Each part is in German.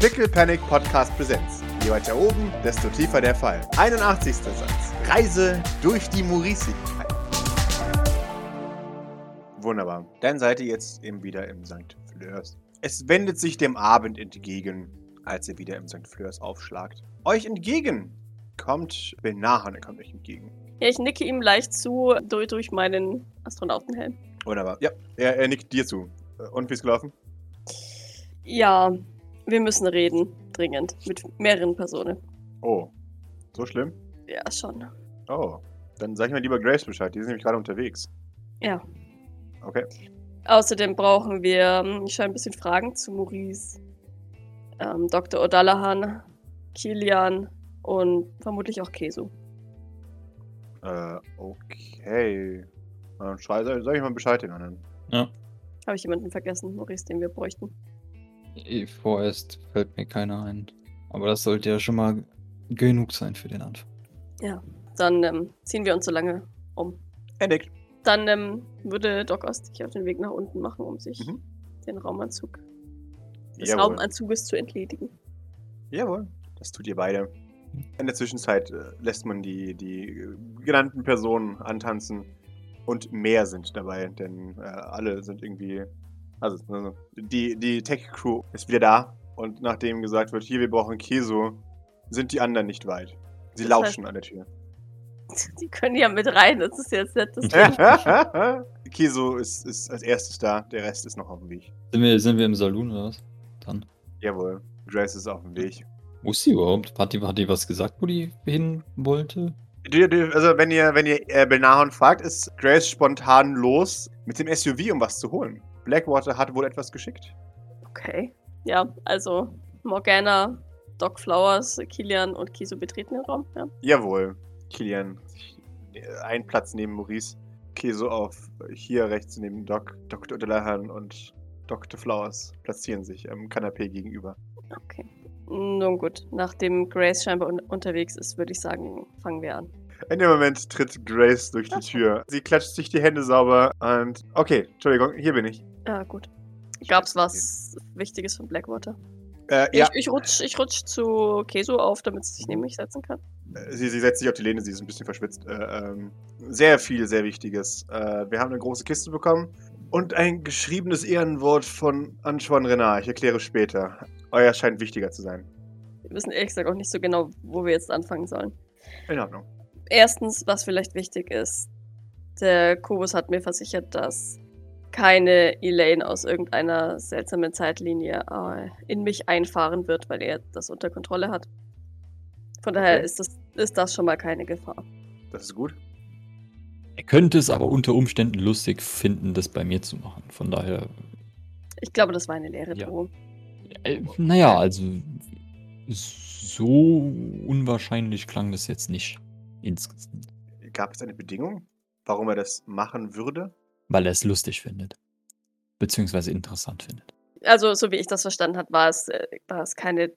Pickle Panic Podcast Präsenz. Je weiter oben, desto tiefer der Fall. 81. Satz. Reise durch die Maurisigkeit. Wunderbar. Dann seid ihr jetzt eben wieder im St. Fleurs. Es wendet sich dem Abend entgegen, als ihr wieder im St. Fleurs aufschlagt. Euch entgegen kommt Benahan, er kommt euch entgegen. Ja, ich nicke ihm leicht zu durch, durch meinen Astronautenhelm. Wunderbar. Ja, er, er nickt dir zu. Und wie ist gelaufen? Ja, wir müssen reden. Dringend. Mit mehreren Personen. Oh, so schlimm? Ja, schon. Oh, dann sag ich mal lieber Grace Bescheid. Die sind nämlich gerade unterwegs. Ja. Okay. Außerdem brauchen wir, hm, ich schaue ein bisschen Fragen zu Maurice, ähm, Dr. O'Dallahan, Kilian und vermutlich auch Kesu. Äh, okay. Dann schrei, soll, soll ich mal Bescheid den anderen? Ja. Habe ich jemanden vergessen, Maurice, den wir bräuchten? Eh, Vorerst fällt mir keiner ein. Aber das sollte ja schon mal genug sein für den Anfang. Dann ähm, ziehen wir uns so lange um. Nickt. Dann ähm, würde Doc Ost sich auf den Weg nach unten machen, um sich Mhm. den Raumanzug des Jawohl. Raumanzuges zu entledigen. Jawohl, das tut ihr beide. In der Zwischenzeit äh, lässt man die, die äh, genannten Personen antanzen und mehr sind dabei, denn äh, alle sind irgendwie. Also, also die, die Tech-Crew ist wieder da und nachdem gesagt wird, hier, wir brauchen Keso, sind die anderen nicht weit. Sie Das lauschen an der Tür. Die können ja mit rein, das ist jetzt nicht das Keso ist, ist als erstes da, der Rest ist noch auf dem Weg. Sind wir, sind wir im Saloon oder was? Dann. Jawohl, Grace ist auf dem Weg. Wo ist sie überhaupt? Hat die, hat die was gesagt, wo die hin wollte? Also, wenn ihr, wenn ihr äh, Belnahon fragt, ist Grace spontan los mit dem SUV, um was zu holen. Blackwater hat wohl etwas geschickt. Okay. Ja, also Morgana, Doc Flowers, Kilian und Kiso betreten den Raum. Ja. Jawohl. Kilian, ein Platz neben Maurice. Keso auf hier rechts neben Doc, Dr. Delahan und Dr. Flowers platzieren sich am Kanapee gegenüber. Okay. Nun gut, nachdem Grace scheinbar un unterwegs ist, würde ich sagen, fangen wir an. In dem Moment tritt Grace durch die Tür. Sie klatscht sich die Hände sauber und. Okay, Entschuldigung, hier bin ich. Ja, gut. Gab's was Wichtiges von Blackwater? Äh, ja, Ich, ich, rutsch, ich rutsch zu Keso auf, damit sie sich neben mich setzen kann. Sie, sie setzt sich auf die Lehne, sie ist ein bisschen verschwitzt. Äh, ähm, sehr viel, sehr Wichtiges. Äh, wir haben eine große Kiste bekommen und ein geschriebenes Ehrenwort von Antoine Renard. Ich erkläre später. Euer scheint wichtiger zu sein. Wir wissen ehrlich gesagt auch nicht so genau, wo wir jetzt anfangen sollen. In Ordnung. Erstens, was vielleicht wichtig ist, der Kubus hat mir versichert, dass keine Elaine aus irgendeiner seltsamen Zeitlinie äh, in mich einfahren wird, weil er das unter Kontrolle hat. Von daher Okay. ist, das, ist das schon mal keine Gefahr. Das ist gut. Er könnte es aber unter Umständen lustig finden, das bei mir zu machen. Von daher, Ich glaube, das war eine leere Ja. Drohung. äh, naja, also so unwahrscheinlich klang das jetzt nicht insgesamt. Gab es eine Bedingung, warum er das machen würde? Weil er es lustig findet. Beziehungsweise interessant findet. Also, so wie ich das verstanden habe, war es, äh, war es keine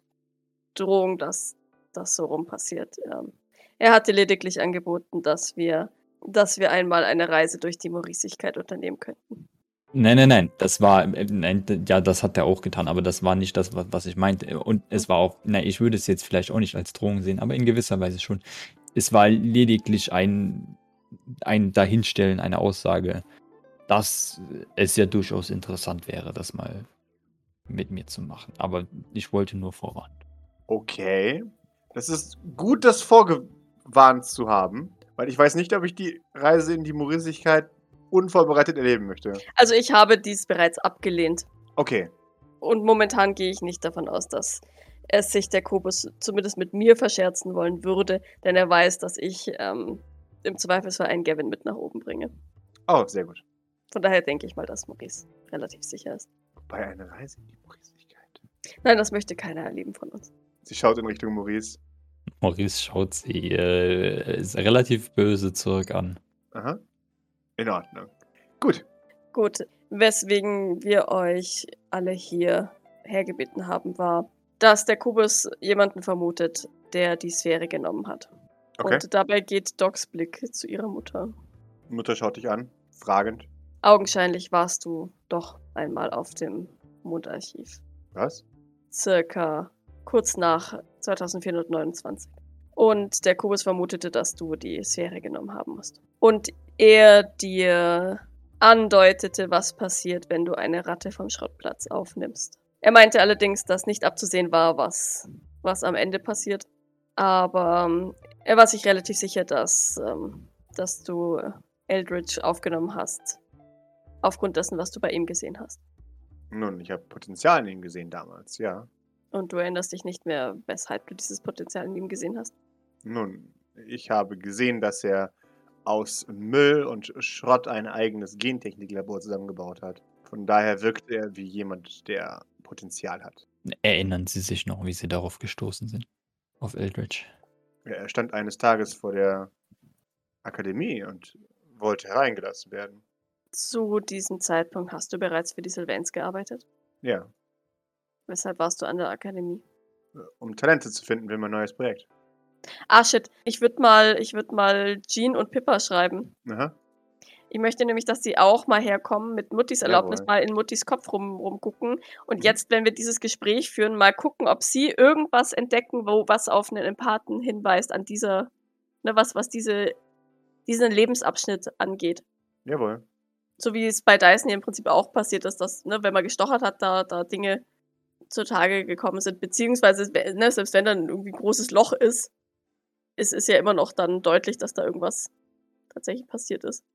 Drohung, dass das so rum passiert. Ähm, er hatte lediglich angeboten, dass wir, dass wir einmal eine Reise durch die Maurisigkeit unternehmen könnten. Nein, nein, nein. Das war, äh, nein, ja, das hat er auch getan, aber das war nicht das, was, was ich meinte. Und es war auch, nein, ich würde es jetzt vielleicht auch nicht als Drohung sehen, aber in gewisser Weise schon. Es war lediglich ein, ein Dahinstellen, eine Aussage, dass es ja durchaus interessant wäre, das mal mit mir zu machen. Aber ich wollte nur vorwarnen. Okay. Das ist gut, das vorgewarnt zu haben, weil ich weiß nicht, ob ich die Reise in die Maurisigkeit unvorbereitet erleben möchte. Also, ich habe dies bereits abgelehnt. Okay. Und momentan gehe ich nicht davon aus, dass es sich der Kubus zumindest mit mir verscherzen wollen würde, denn er weiß, dass ich ähm, im Zweifelsfall einen Gavin mit nach oben bringe. Oh, sehr gut. Von daher denke ich mal, dass Maurice relativ sicher ist. Bei einer Reise in die Maurisigkeit. Nein, das möchte keiner erleben von uns. Sie schaut in Richtung Maurice. Maurice schaut sie äh, ist relativ böse zurück an. Aha. In Ordnung. Gut. Gut, weswegen wir euch alle hier hergebeten haben, war, dass der Kubus jemanden vermutet, der die Sphäre genommen hat. Okay. Und dabei geht Docs Blick zu ihrer Mutter. Mutter schaut dich an, fragend. Augenscheinlich warst du doch einmal auf dem Mondarchiv. Was? circa kurz nach 2429. Und der Kubus vermutete, dass du die Sphäre genommen haben musst. Und er dir andeutete, was passiert, wenn du eine Ratte vom Schrottplatz aufnimmst. Er meinte allerdings, dass nicht abzusehen war, was, was am Ende passiert. Aber ähm, er war sich relativ sicher, dass, ähm, dass du Eldridge aufgenommen hast. Aufgrund dessen, was du bei ihm gesehen hast. Nun, ich habe Potenzial in ihm gesehen damals, ja. Und du erinnerst dich nicht mehr, weshalb du dieses Potenzial in ihm gesehen hast? Nun, ich habe gesehen, dass er aus Müll und Schrott ein eigenes Gentechniklabor zusammengebaut hat. Von daher wirkt er wie jemand, der Potenzial hat. Erinnern Sie sich noch, wie Sie darauf gestoßen sind? Auf Eldridge? Er stand eines Tages vor der Akademie und wollte hereingelassen werden. Zu diesem Zeitpunkt hast du bereits für die Sylvains gearbeitet? Ja, Weshalb warst du an der Akademie? um Talente zu finden für mein neues Projekt. Ah, shit. Ich würde mal, ich würd mal Jean und Pippa schreiben. Aha. Ich möchte nämlich, dass die auch mal herkommen, mit Muttis Erlaubnis Jawohl. mal in Muttis Kopf rum, rumgucken. Und Mhm. jetzt, wenn wir dieses Gespräch führen, mal gucken, ob sie irgendwas entdecken, wo was auf einen Empathen hinweist an dieser, ne, was, was diese, diesen Lebensabschnitt angeht. Jawohl. So wie es bei Dyson ja im Prinzip auch passiert ist, dass, ne, wenn man gestochert hat, da, da Dinge zutage gekommen sind. Beziehungsweise, ne, selbst wenn dann irgendwie ein großes Loch ist, ist es ja immer noch dann deutlich, dass da irgendwas tatsächlich passiert ist.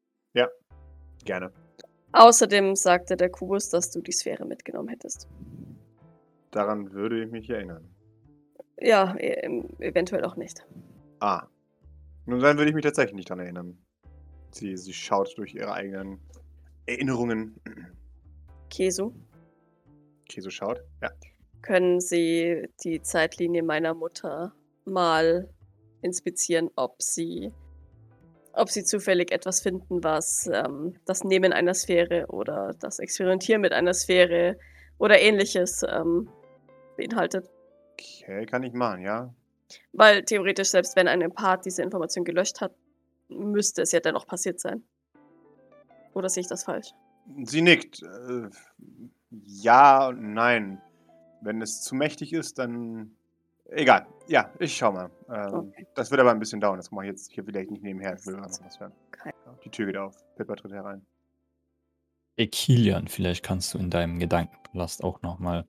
Gerne. Außerdem sagte der Kubus, dass du die Sphäre mitgenommen hättest. Daran würde ich mich erinnern. Ja, e eventuell auch nicht. Ah. Nun, dann würde ich mich tatsächlich nicht daran erinnern. Sie, sie schaut durch ihre eigenen Erinnerungen. Kesu, Keso schaut. Ja. können Sie die Zeitlinie meiner Mutter mal inspizieren, ob sie, ob sie zufällig etwas finden, was ähm, das Nehmen einer Sphäre oder das Experimentieren mit einer Sphäre oder ähnliches ähm, beinhaltet. Okay, kann ich machen, ja. Weil theoretisch, selbst wenn ein Empath diese Information gelöscht hat, müsste es ja dennoch passiert sein. Oder sehe ich das falsch? Sie nickt. Äh, ja und nein. Wenn es zu mächtig ist, dann. Egal. Ja, ich schau mal. Ähm, Okay. Das wird aber ein bisschen dauern. Das mache ich jetzt hier vielleicht nicht nebenher. Ich will einfach was hören. Okay. Die Tür geht auf. Pippa tritt herein. Ekilian, vielleicht kannst du in deinem Gedankenpalast auch nochmal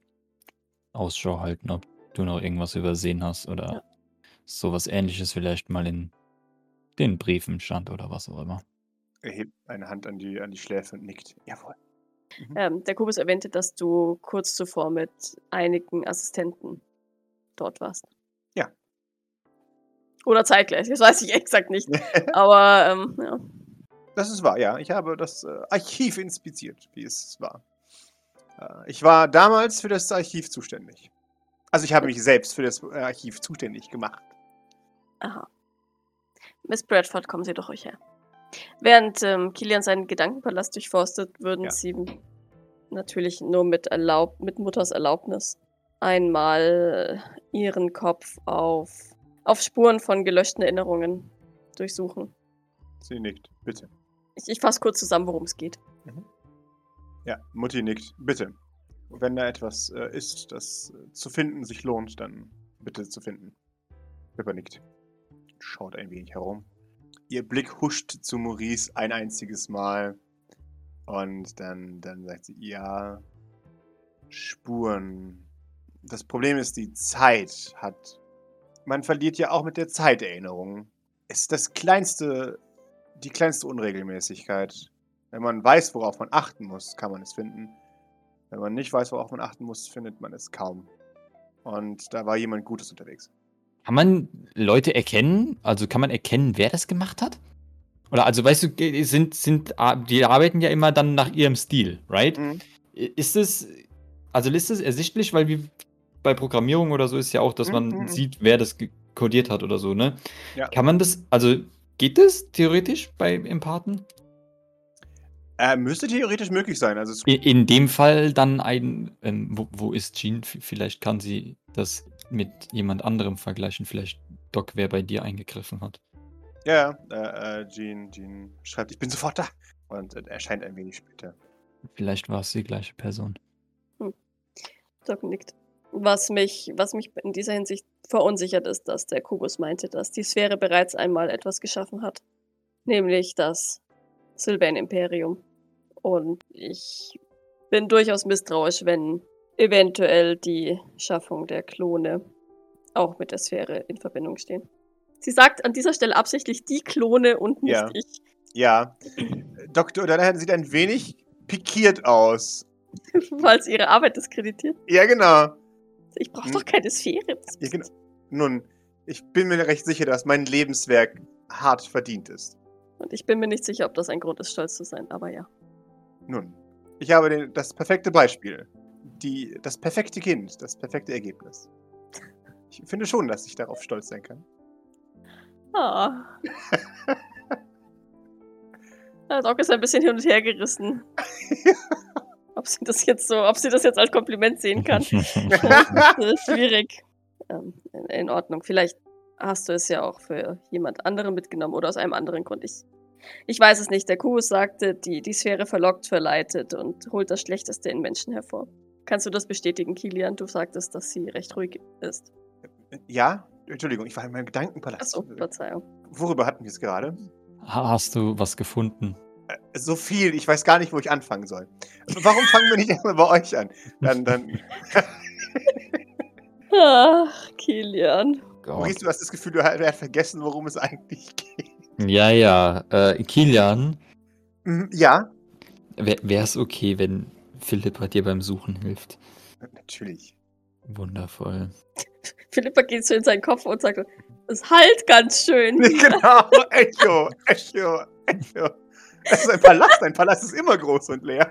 Ausschau halten, ob du noch irgendwas übersehen hast oder Ja. sowas ähnliches vielleicht mal in den Briefen stand oder was auch immer. Er hebt eine Hand an die, an die Schläfe und nickt. Jawohl. Ähm, der Kubus erwähnte, dass du kurz zuvor mit einigen Assistenten dort warst. Ja. Oder zeitgleich, das weiß ich exakt nicht. Aber ähm, ja. Das ist wahr, ja. Ich habe das äh, Archiv inspiziert, wie es war. Äh, ich war damals für das Archiv zuständig. Also ich habe mich selbst für das äh, Archiv zuständig gemacht. Aha. Miss Bradford, kommen Sie doch ruhig her. Während ähm, Kilian seinen Gedankenpalast durchforstet, würden Ja. Sie natürlich nur mit, Erlaub mit Mutters Erlaubnis einmal ihren Kopf auf, auf Spuren von gelöschten Erinnerungen durchsuchen. Sie nickt. Bitte. Ich, ich fasse kurz zusammen, worum es geht. Ja, Mutti nickt. Bitte. Wenn da etwas äh, ist, das äh, zu finden sich lohnt, dann bitte zu finden. Pippa nickt. Schaut ein wenig herum. Ihr Blick huscht zu Maurice ein einziges Mal. Und dann, dann sagt sie, ja, Spuren. Das Problem ist, die Zeit hat. Man verliert ja auch mit der Zeit Erinnerungen. Es ist das kleinste, die kleinste Unregelmäßigkeit. Wenn man weiß, worauf man achten muss, kann man es finden. Wenn man nicht weiß, worauf man achten muss, findet man es kaum. Und da war jemand Gutes unterwegs. Kann man Leute erkennen? Also kann man erkennen, wer das gemacht hat? Oder also weißt du, sind, sind, die arbeiten ja immer dann nach ihrem Stil, right? Mhm. Ist es, also ist es ersichtlich, weil wie bei Programmierung oder so ist ja auch, dass man Mhm, mhm. sieht, wer das codiert hat oder so, ne? Ja. Kann man das, also geht das theoretisch bei Empathen? Äh, müsste theoretisch möglich sein. Also In, in dem Fall dann ein, ähm, wo, wo ist Jean? Vielleicht kann sie das mit jemand anderem vergleichen. Vielleicht Doc, wer bei dir eingegriffen hat. ja, äh, äh, Jean, Jean schreibt, ich bin sofort da. Und äh, erscheint ein wenig später. Vielleicht war es die gleiche Person. Doc nickt. Was mich, was mich in dieser Hinsicht verunsichert ist, dass der Kubus meinte, dass die Sphäre bereits einmal etwas geschaffen hat. Nämlich das Sylvan-Imperium. Und ich bin durchaus misstrauisch, wenn eventuell die Schaffung der Klone auch mit der Sphäre in Verbindung stehen. Sie sagt an dieser Stelle absichtlich die Klone und nicht Ja. ich. Ja. Dr. O'Donovan sieht ein wenig pikiert aus. Sie ihre Arbeit diskreditiert. Ja, genau. Ich brauche Hm. doch keine Sphäre. Ja, genau. Nun, ich bin mir recht sicher, dass mein Lebenswerk hart verdient ist. Und ich bin mir nicht sicher, ob das ein Grund ist, stolz zu sein, aber ja. Nun, ich habe den, das perfekte Beispiel. Die, das perfekte Kind, das perfekte Ergebnis. Ich finde schon, dass ich darauf stolz sein kann. Ah. Ja, Doc ist ein bisschen hin und her gerissen. ob sie das jetzt so, ob sie das jetzt als Kompliment sehen kann. Das ist schwierig. Ähm, in, in Ordnung. Vielleicht hast du es ja auch für jemand anderen mitgenommen oder aus einem anderen Grund. Ich, ich weiß es nicht. Der Kubus sagte, die, die Sphäre verlockt, verleitet und holt das Schlechteste in Menschen hervor. Kannst du das bestätigen, Kilian? Du sagtest, dass sie recht ruhig ist. Ja? Entschuldigung, ich war in meinem Gedankenpalast. Achso, Verzeihung. Worüber hatten wir es gerade? Hast du was gefunden? So viel, ich weiß gar nicht, wo ich anfangen soll. Warum fangen wir nicht erstmal bei euch an? Dann, dann. Ach, Kilian. Maurice, du hast das Gefühl, du hast er vergessen, worum es eigentlich geht. Ja, ja. Äh, Kilian, Mhm, Ja, wäre es okay, wenn Philippa dir beim Suchen hilft? natürlich. Wundervoll. Philippa geht so in seinen Kopf und sagt, es halt ganz schön. genau, Echo, Echo, Echo. Das ist ein Palast. Ein Palast ist immer groß und leer.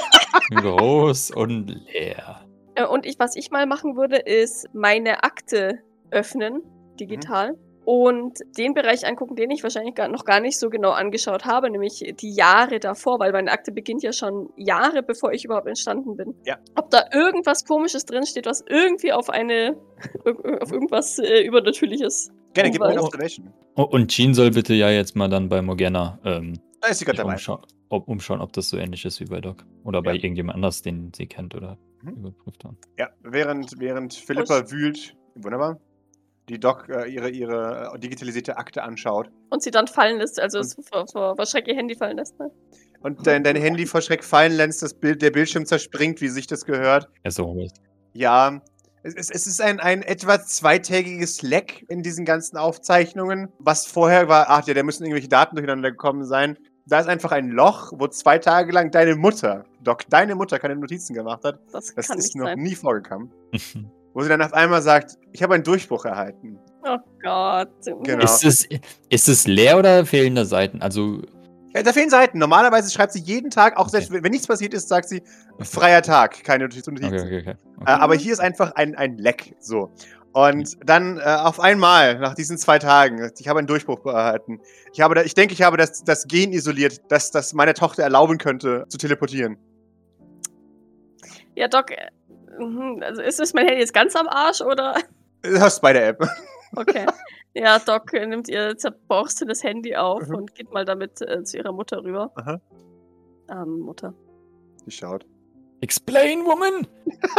Groß und leer. Äh, Und ich, was ich mal machen würde, ist meine Akte öffnen, digital. Und den Bereich angucken, den ich wahrscheinlich gar, noch gar nicht so genau angeschaut habe, nämlich die Jahre davor, weil meine Akte beginnt ja schon Jahre, bevor ich überhaupt entstanden bin. Ja. Ob da irgendwas Komisches drinsteht, was irgendwie auf eine, auf irgendwas äh, Übernatürliches. Gerne, gib mir eine Observation. Oh, und Jean soll bitte ja jetzt mal dann bei Morgana ähm, Da ist sie gerade dabei. umscha ob, umschauen, ob das so ähnlich ist wie bei Doc. Oder bei Ja. irgendjemand anders, den sie kennt oder Mhm. überprüft hat. Ja, während, während Philippa wühlt, wunderbar, die Doc äh, ihre, ihre äh, digitalisierte Akte anschaut Und sie dann fallen lässt, also vor, vor, vor Schreck ihr Handy fallen lässt. Ne? und dein, dein Handy vor Schreck fallen lässt, das Bild, der Bildschirm zerspringt, wie sich das gehört. Ja, so ist. Ja, es, es, es ist ein, ein etwa zweitägiges Leck in diesen ganzen Aufzeichnungen. Was vorher war, ach ja, da müssen irgendwelche Daten durcheinander gekommen sein. Da ist einfach ein Loch, wo zwei Tage lang deine Mutter, Doc, deine Mutter keine Notizen gemacht hat. Das, Das kann ist nicht noch sein. nie vorgekommen. Wo sie dann auf einmal sagt, ich habe einen Durchbruch erhalten. Oh Gott. Genau. ist, es, ist es leer oder fehlen da Seiten? Also, Ja, da fehlen Seiten. Normalerweise schreibt sie jeden Tag, auch selbst Okay. wenn wenn nichts passiert ist, sagt sie, freier Tag, keine Notizen. okay, okay, okay. Äh, okay. aber hier ist einfach ein, ein Leck. So. Und dann äh, auf einmal, nach diesen zwei Tagen, ich habe einen Durchbruch erhalten. Ich, habe da, ich denke, ich habe das, das Gen isoliert, das, das meiner Tochter erlauben könnte, zu teleportieren. Ja, Doc, äh, mhm, also ist es mein Handy jetzt ganz am Arsch oder? Du hast bei der App. Okay. Ja, Doc äh, nimmt ihr zerborstenes Handy auf Mhm. und geht mal damit äh, zu ihrer Mutter rüber. Aha. Ähm, Mutter. Sie schaut. Explain, woman!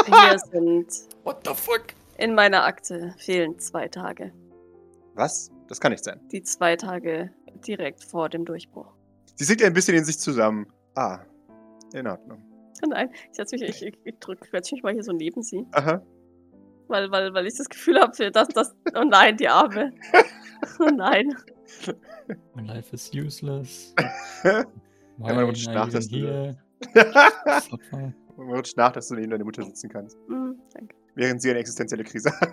Hier sind What the fuck? In meiner Akte fehlen zwei Tage. Was? Das kann nicht sein. Die zwei Tage direkt vor dem Durchbruch. Sie sinkt ein bisschen in sich zusammen. Ah, in Ordnung. Nein, ich setze mich, ich, ich, ich drück, setz mich mal hier so neben sie, Aha. weil, weil, weil ich das Gefühl habe, dass das. Oh nein, die Arme. Oh nein. My life is useless. Why man rutscht nach, dass du-. Man rutscht nach, dass du neben deiner Mutter sitzen kannst. Hm, danke. Während sie eine existenzielle Krise hat.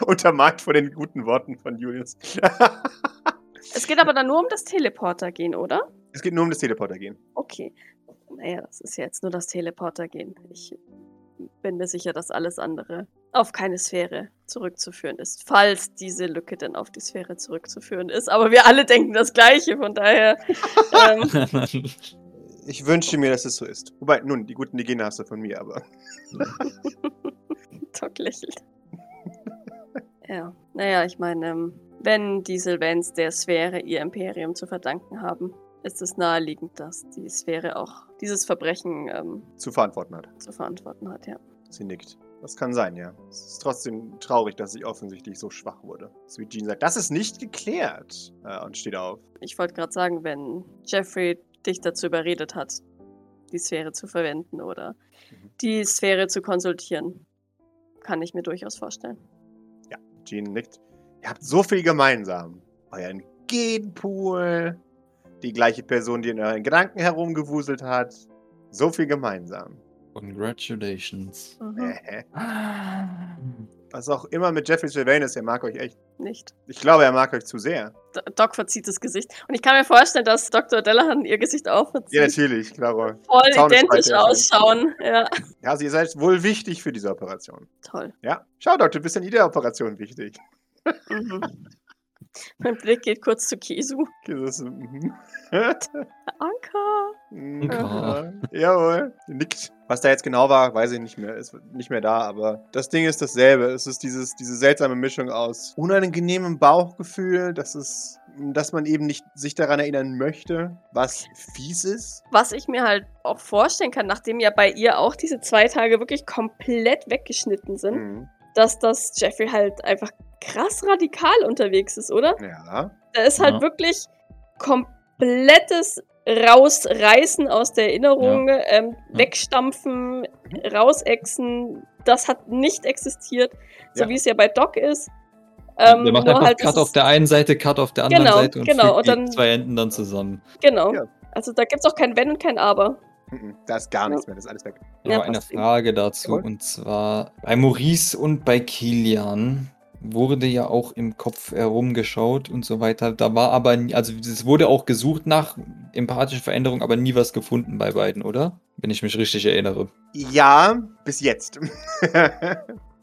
Untermalt von den guten Worten von Julius. Es geht aber dann nur um das Teleporter gehen, oder? es geht nur um das Teleporter gehen. Okay. Naja, das ist ja jetzt nur das Teleporter gehen. Ich bin mir sicher, dass alles andere auf keine Sphäre zurückzuführen ist. Falls diese Lücke denn auf die Sphäre zurückzuführen ist. Aber wir alle denken das Gleiche, von daher. ähm, Ich wünsche mir, dass es so ist. Wobei, nun, die guten Gene hast du von mir, aber. Doc lächelt. ja, naja, ich meine, ähm, wenn die Sylvans der Sphäre ihr Imperium zu verdanken haben, ist es naheliegend, dass die Sphäre auch dieses Verbrechen ähm, zu verantworten hat. zu verantworten hat, ja. Sie nickt. Das kann sein, ja. Es ist trotzdem traurig, dass ich offensichtlich so schwach wurde. Sweet Jean sagt, das ist nicht geklärt. Äh, und steht auf. Ich wollte gerade sagen, wenn Jeffrey dich dazu überredet hat, die Sphäre zu verwenden oder Mhm. die Sphäre zu konsultieren, kann ich mir durchaus vorstellen. Jean nickt. Ihr habt so viel gemeinsam. Euren Genpool, die gleiche Person, die in euren Gedanken herumgewuselt hat. So viel gemeinsam. Congratulations. Mhm. Was auch immer mit Jeffrey Sylvain ist, er mag euch echt. Nicht. Ich glaube, er mag euch zu sehr. D Doc verzieht das Gesicht. Und ich kann mir vorstellen, dass Dr. Dellahan ihr Gesicht auch verzieht. Ja, natürlich, ich glaube. Voll Zaun identisch ausschauen. Ja, Ja, also ihr seid wohl wichtig für diese Operation. toll. Ja? Schau doch, du bist in jeder Operation wichtig. Mhm. mein Blick geht kurz zu Kisu. Okay, das ist, mhm. Anker. Ja, Jawohl, nickt. Was da jetzt genau war, weiß ich nicht mehr. Ist nicht mehr da, aber das Ding ist dasselbe. Es ist dieses, diese seltsame Mischung aus unangenehmem Bauchgefühl, dass es, dass man eben nicht sich daran erinnern möchte, was fies ist. Was ich mir halt auch vorstellen kann, nachdem ja bei ihr auch diese zwei Tage wirklich komplett weggeschnitten sind, Mhm. dass das Jeffrey halt einfach krass radikal unterwegs ist, oder? Ja. Da ist halt Ja. wirklich komplettes Rausreißen aus der Erinnerung, ähm, Ja. wegstampfen, rausexen. Das hat nicht existiert, so Ja. wie es ja bei Doc ist. Ähm, der macht einfach halt, Cut auf der einen Seite, Cut auf der anderen Genau, Seite und genau, und dann- die zwei Enden dann zusammen. Genau. Ja. Also da gibt es auch kein Wenn und kein Aber. Mhm. Da ist gar Ja. nichts mehr, das ist alles weg. Ja, Ja, eine. Frage dazu. Jawohl. Und zwar bei Maurice und bei Kilian wurde ja auch im Kopf herumgeschaut und so weiter. Da war aber, nie, also es wurde auch gesucht nach empathischen Veränderungen, aber nie was gefunden bei beiden, oder? Wenn ich mich richtig erinnere. Ja, bis jetzt.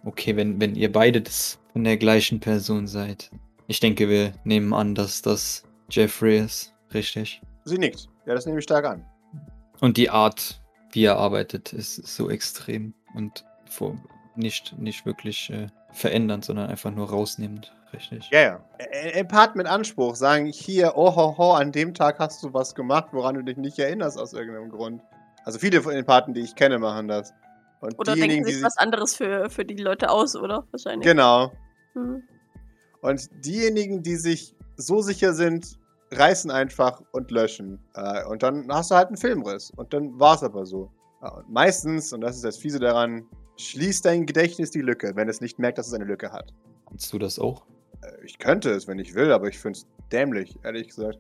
Okay, wenn, wenn ihr beide das von der gleichen Person seid. Ich denke, wir nehmen an, dass das Jeffrey ist, richtig? Sie nickt. Ja, das nehme ich stark an. Und die Art, wie er arbeitet, ist so extrem und vor, nicht, nicht wirklich äh, verändernd, sondern einfach nur rausnehmend, richtig? Ja, ja. Empath mit Anspruch sagen hier, oh ho, ho, an dem Tag hast du was gemacht, woran du dich nicht erinnerst aus irgendeinem Grund. Also viele von den Empathen, die ich kenne, machen das. Und Oder diejenigen, denken die sich was anderes für, für die Leute aus, oder? Wahrscheinlich. Genau. Mhm. Und diejenigen, die sich so sicher sind, reißen einfach und löschen. Äh, und dann hast du halt einen Filmriss. Und dann war es aber so. Und meistens, und das ist das Fiese daran, schließt dein Gedächtnis die Lücke, wenn es nicht merkt, dass es eine Lücke hat. Kannst du das auch? Äh, ich könnte es, wenn ich will, aber ich finde es dämlich, ehrlich gesagt.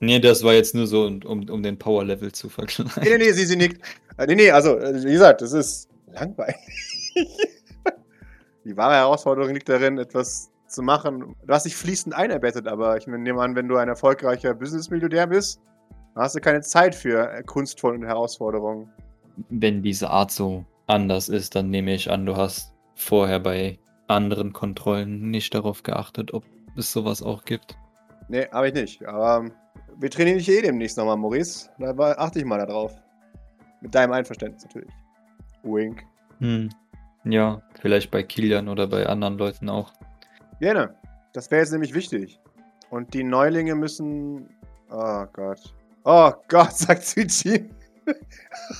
Nee, das war jetzt nur so, um, um den Power-Level zu vergleichen. Nee, nee, nee, sie, sie nickt. Äh, nee, nee, also, äh, wie gesagt, das ist langweilig. Die wahre Herausforderung liegt darin, etwas zu machen. Du hast dich fließend einarbeitet, aber ich nehme an, wenn du ein erfolgreicher Business-Millionär bist, dann hast du keine Zeit für kunstvolle Herausforderungen. Wenn diese Art so anders ist, dann nehme ich an, du hast vorher bei anderen Kontrollen nicht darauf geachtet, ob es sowas auch gibt. Nee, habe ich nicht. Aber ähm, wir trainieren dich eh demnächst nochmal, Maurice. Da achte ich mal darauf. Mit deinem Einverständnis natürlich. Wink. Hm. Ja, vielleicht bei Kilian oder bei anderen Leuten auch. Gerne. Das wäre jetzt nämlich wichtig. Und die Neulinge müssen. Oh Gott. Oh Gott, sagt Suichi.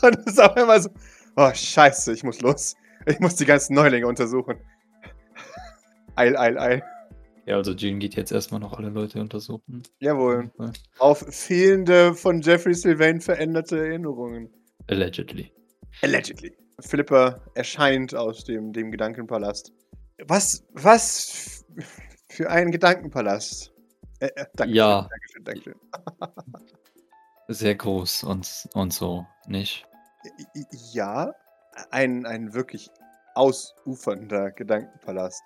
Und es ist auf einmal so. Oh, scheiße, ich muss los. Ich muss die ganzen Neulinge untersuchen. Eil, eil, eil. Ja, also Jean geht jetzt erstmal noch alle Leute untersuchen. Jawohl. Auf fehlende von Jeffrey Sylvain veränderte Erinnerungen. Allegedly. Allegedly. Flipper erscheint aus dem, dem Gedankenpalast. Was, was für ein Gedankenpalast? Äh, äh, Dankeschön, Ja. Dankeschön, Dankeschön. Sehr groß und, und so, nicht? Ja, ein, ein wirklich ausufernder Gedankenpalast.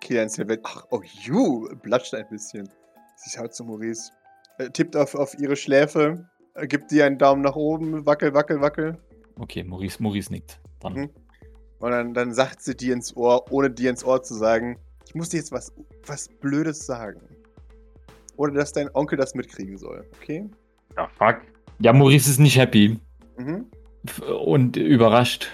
Kilian Sylvain, ach, oh, you, blutscht ein bisschen. Sie schaut zu Maurice, äh, tippt auf, auf ihre Schläfe, äh, gibt dir einen Daumen nach oben, wackel, wackel, wackel. Okay, Maurice, Maurice nickt. Dann. Mhm. Und dann, dann sagt sie dir ins Ohr, ohne dir ins Ohr zu sagen, ich muss dir jetzt was, was Blödes sagen. Oder dass dein Onkel das mitkriegen soll, okay? Ja, fuck. Ja, Maurice ist nicht happy. Mhm. Und überrascht.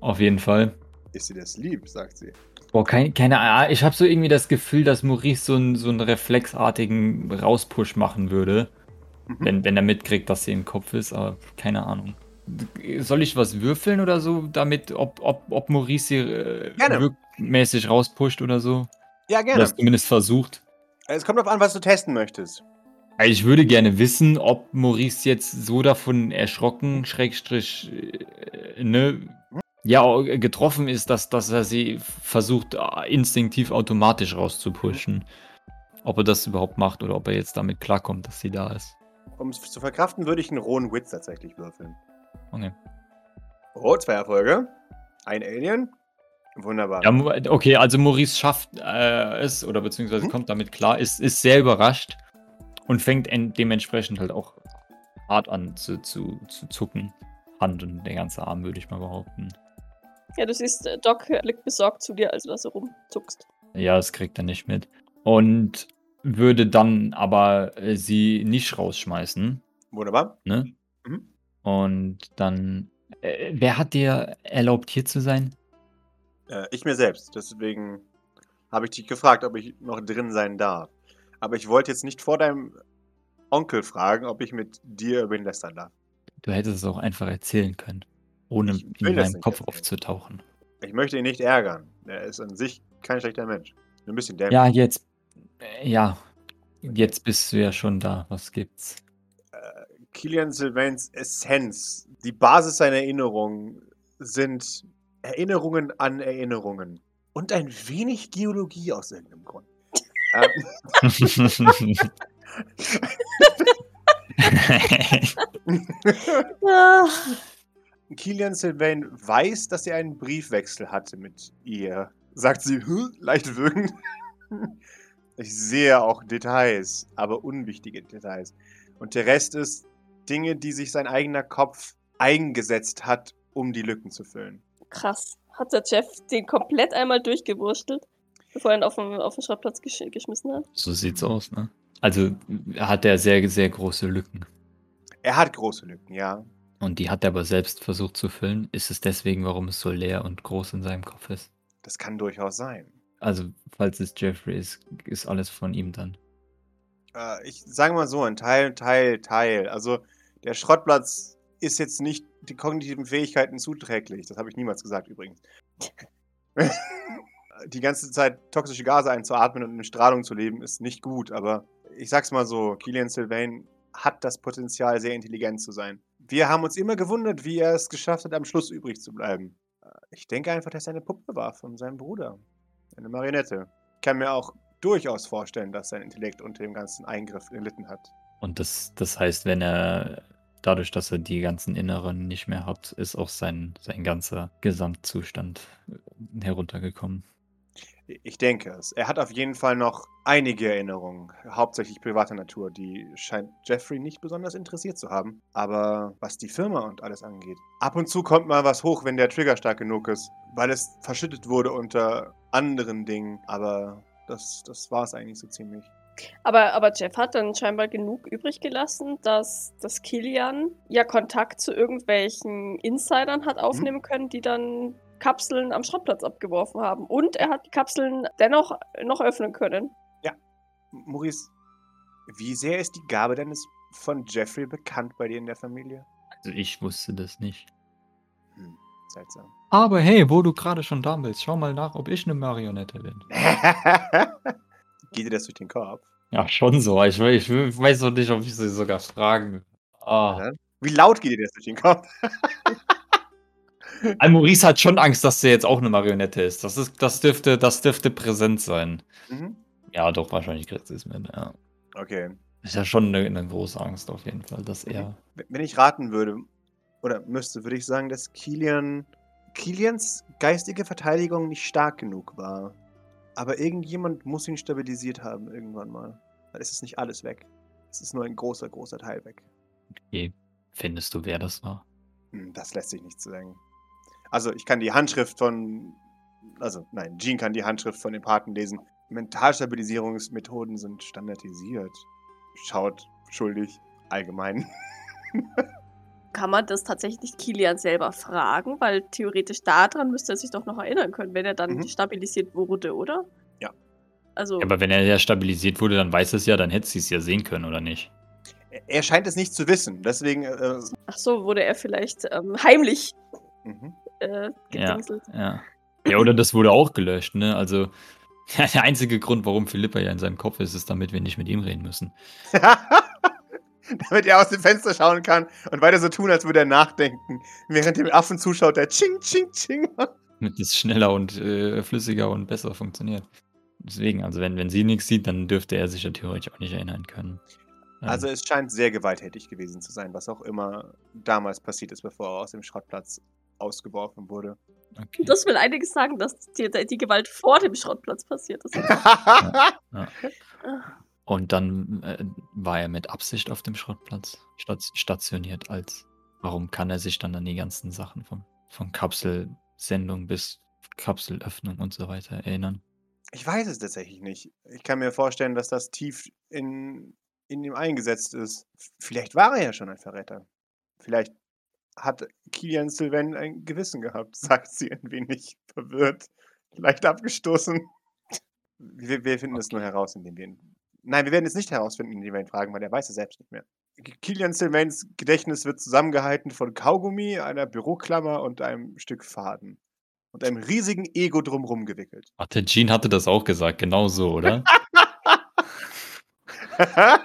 Auf jeden Fall. Ist dir das lieb, sagt sie. Boah, kein, keine Ahnung. Ich habe so irgendwie das Gefühl, dass Maurice so, einen so einen reflexartigen Rauspush machen würde, Mhm. wenn, wenn er mitkriegt, dass sie im Kopf ist, aber keine Ahnung. soll ich was würfeln oder so, damit, ob, ob, ob Maurice sie äh, wirkmäßig rauspusht oder so? Ja, Oder gerne. es zumindest versucht. Es kommt darauf an, was du testen möchtest. Also Ich würde gerne wissen, ob Maurice jetzt so davon erschrocken, Schrägstrich, äh, ne, ja, getroffen ist, dass, dass er sie versucht, instinktiv automatisch rauszupushen. Ob er das überhaupt macht oder ob er jetzt damit klarkommt, dass sie da ist. Um es zu verkraften, würde ich einen rohen Witz tatsächlich würfeln. Okay. Oh, zwei Erfolge. Ein Alien. Wunderbar. Ja, okay, also Maurice schafft äh, es oder beziehungsweise Mhm. kommt damit klar, ist, ist sehr überrascht und fängt en dementsprechend halt auch hart an zu, zu, zu zucken. Hand und der ganze Arm, würde ich mal behaupten. Ja, du siehst, äh, Doc blickt besorgt zu dir, als du da so rumzuckst. Ja, das kriegt er nicht mit. Und würde dann aber äh, sie nicht rausschmeißen, Wunderbar. ne? Mhm. Und dann. Äh, wer hat dir erlaubt, hier zu sein? Äh, ich mir selbst. Deswegen habe ich dich gefragt, ob ich noch drin sein darf. Aber ich wollte jetzt nicht vor deinem Onkel fragen, ob ich mit dir über ihn lästern darf. Du hättest es auch einfach erzählen können, ohne in deinem Kopf erzählen. aufzutauchen. Ich möchte ihn nicht ärgern. Er ist an sich kein schlechter Mensch. Nur Ein bisschen dämlich. Ja, jetzt. äh, Ja, jetzt bist du ja schon da. Was gibt's? Kilian Sylvains Essenz, die Basis seiner Erinnerungen sind Erinnerungen an Erinnerungen. Und ein wenig Geologie aus irgendeinem Grund. Ähm, Kilian Sylvain weiß, dass er einen Briefwechsel hatte mit ihr. Sagt sie, leicht würgend. Ich sehe auch Details, aber unwichtige Details. Und der Rest ist Dinge, die sich sein eigener Kopf eingesetzt hat, um die Lücken zu füllen. krass. Hat der Jeff den komplett einmal durchgewurstelt, bevor er ihn auf den, auf den Schrottplatz gesch geschmissen hat? so sieht's aus, ne? Also hat er sehr, sehr große Lücken. Er hat große Lücken, ja. Und die hat er aber selbst versucht zu füllen. Ist es deswegen, warum es so leer und groß in seinem Kopf ist? Das kann durchaus sein. Also, falls es Jeffrey ist, ist alles von ihm dann. Äh, ich sage mal so, ein Teil, Teil, Teil. Also der Schrottplatz ist jetzt nicht die kognitiven Fähigkeiten zuträglich. Das habe ich niemals gesagt übrigens. die ganze Zeit toxische Gase einzuatmen und in Strahlung zu leben, ist nicht gut. Aber ich sag's mal so, Killian Sylvain hat das Potenzial, sehr intelligent zu sein. Wir haben uns immer gewundert, wie er es geschafft hat, am Schluss übrig zu bleiben. Äh, Ich denke einfach, dass er eine Puppe war von seinem Bruder. Eine Marionette. Ich kann mir auch durchaus vorstellen, dass sein Intellekt unter dem ganzen Eingriff gelitten hat. Und das, das heißt, wenn er dadurch, dass er die ganzen Inneren nicht mehr hat, ist auch sein, sein ganzer Gesamtzustand heruntergekommen. Ich denke es. Er hat auf jeden Fall noch einige Erinnerungen, hauptsächlich privater Natur, die scheint Jeffrey nicht besonders interessiert zu haben. Aber was die Firma und alles angeht, ab und zu kommt mal was hoch, wenn der Trigger stark genug ist, weil es verschüttet wurde unter anderen Dingen. Aber das, das war es eigentlich so ziemlich. Aber, aber Jeff hat dann scheinbar genug übrig gelassen, dass, dass Kilian ja Kontakt zu irgendwelchen Insidern hat aufnehmen können, die dann Kapseln am Schrottplatz abgeworfen haben. Und er hat die Kapseln dennoch noch öffnen können. Maurice, wie sehr ist die Gabe deines von Jeffrey bekannt bei dir in der Familie? Also ich wusste das nicht. Hm, seltsam. Aber hey, wo du gerade schon da bist, schau mal nach, ob ich eine Marionette bin. Geht dir das durch den Kopf? Ja, schon so. Ich, ich weiß noch nicht, ob ich sie sogar fragen. Ja. Wie laut geht dir das durch den Kopf? Al Maurice hat schon Angst, dass sie jetzt auch eine Marionette ist. Das, ist, das, dürfte, das dürfte präsent sein. Mhm. Ja, doch, wahrscheinlich kriegt sie es mit. Ja. Okay. Ist ja schon eine, eine große Angst auf jeden Fall, dass er. Wenn ich raten würde, oder müsste, würde ich sagen, dass Kilian, Kilians geistige Verteidigung nicht stark genug war. Aber irgendjemand muss ihn stabilisiert haben irgendwann mal. Dann ist es nicht alles weg. Es ist nur ein großer, großer Teil weg. Okay. Findest du, wer das war? Hm, Das lässt sich nicht sagen. Also, ich kann die Handschrift von. Also, nein, Jean kann die Handschrift von den Paten lesen. Mentalstabilisierungsmethoden sind standardisiert. Schaut schuldig, allgemein. Kann man das tatsächlich nicht Kilian selber fragen? Weil theoretisch daran müsste er sich doch noch erinnern können, wenn er dann Mhm. stabilisiert wurde, oder? Ja. Also, Aber wenn er ja stabilisiert wurde, dann weiß es ja, dann hätte sie es ja sehen können, oder nicht? Er scheint es nicht zu wissen, deswegen. Äh, Ach so, wurde er vielleicht ähm, heimlich mhm. Äh, Ja, gedingselt. ja. Ja, oder das wurde auch gelöscht, ne? Also, der einzige Grund, warum Philippa ja in seinem Kopf ist, ist, damit wir nicht mit ihm reden müssen. Damit er aus dem Fenster schauen kann und weiter so tun, als würde er nachdenken, während dem Affen zuschaut, der Ching, Ching, Ching. Damit es schneller und äh, flüssiger und besser funktioniert. Deswegen, also wenn, wenn sie nichts sieht, dann dürfte er sich ja theoretisch auch nicht erinnern können. Ähm, Also es scheint sehr gewalttätig gewesen zu sein, was auch immer damals passiert ist, bevor er aus dem Schrottplatz ausgeworfen wurde. okay. Das will einiges sagen, dass die, die Gewalt vor dem Schrottplatz passiert ist. Und dann äh, war er mit Absicht auf dem Schrottplatz stat stationiert als. Warum kann er sich dann an die ganzen Sachen vom, von Kapselsendung bis Kapselöffnung und so weiter erinnern? ich weiß es tatsächlich nicht. Ich kann mir vorstellen, dass das tief in, in ihm eingesetzt ist. Vielleicht war er ja schon ein Verräter. Vielleicht hat Kilian Sylvain ein Gewissen gehabt, sagt sie ein wenig verwirrt, leicht abgestoßen. Wir, wir finden es nur heraus, indem wir ihn. Nein, wir werden es nicht herausfinden, indem wir ihn fragen, weil er weiß es selbst nicht mehr. Kilian Sylvains Gedächtnis wird zusammengehalten von Kaugummi, einer Büroklammer und einem Stück Faden. Und einem riesigen Ego drumrum gewickelt. Warte, Jean hatte das auch gesagt, genau so, oder?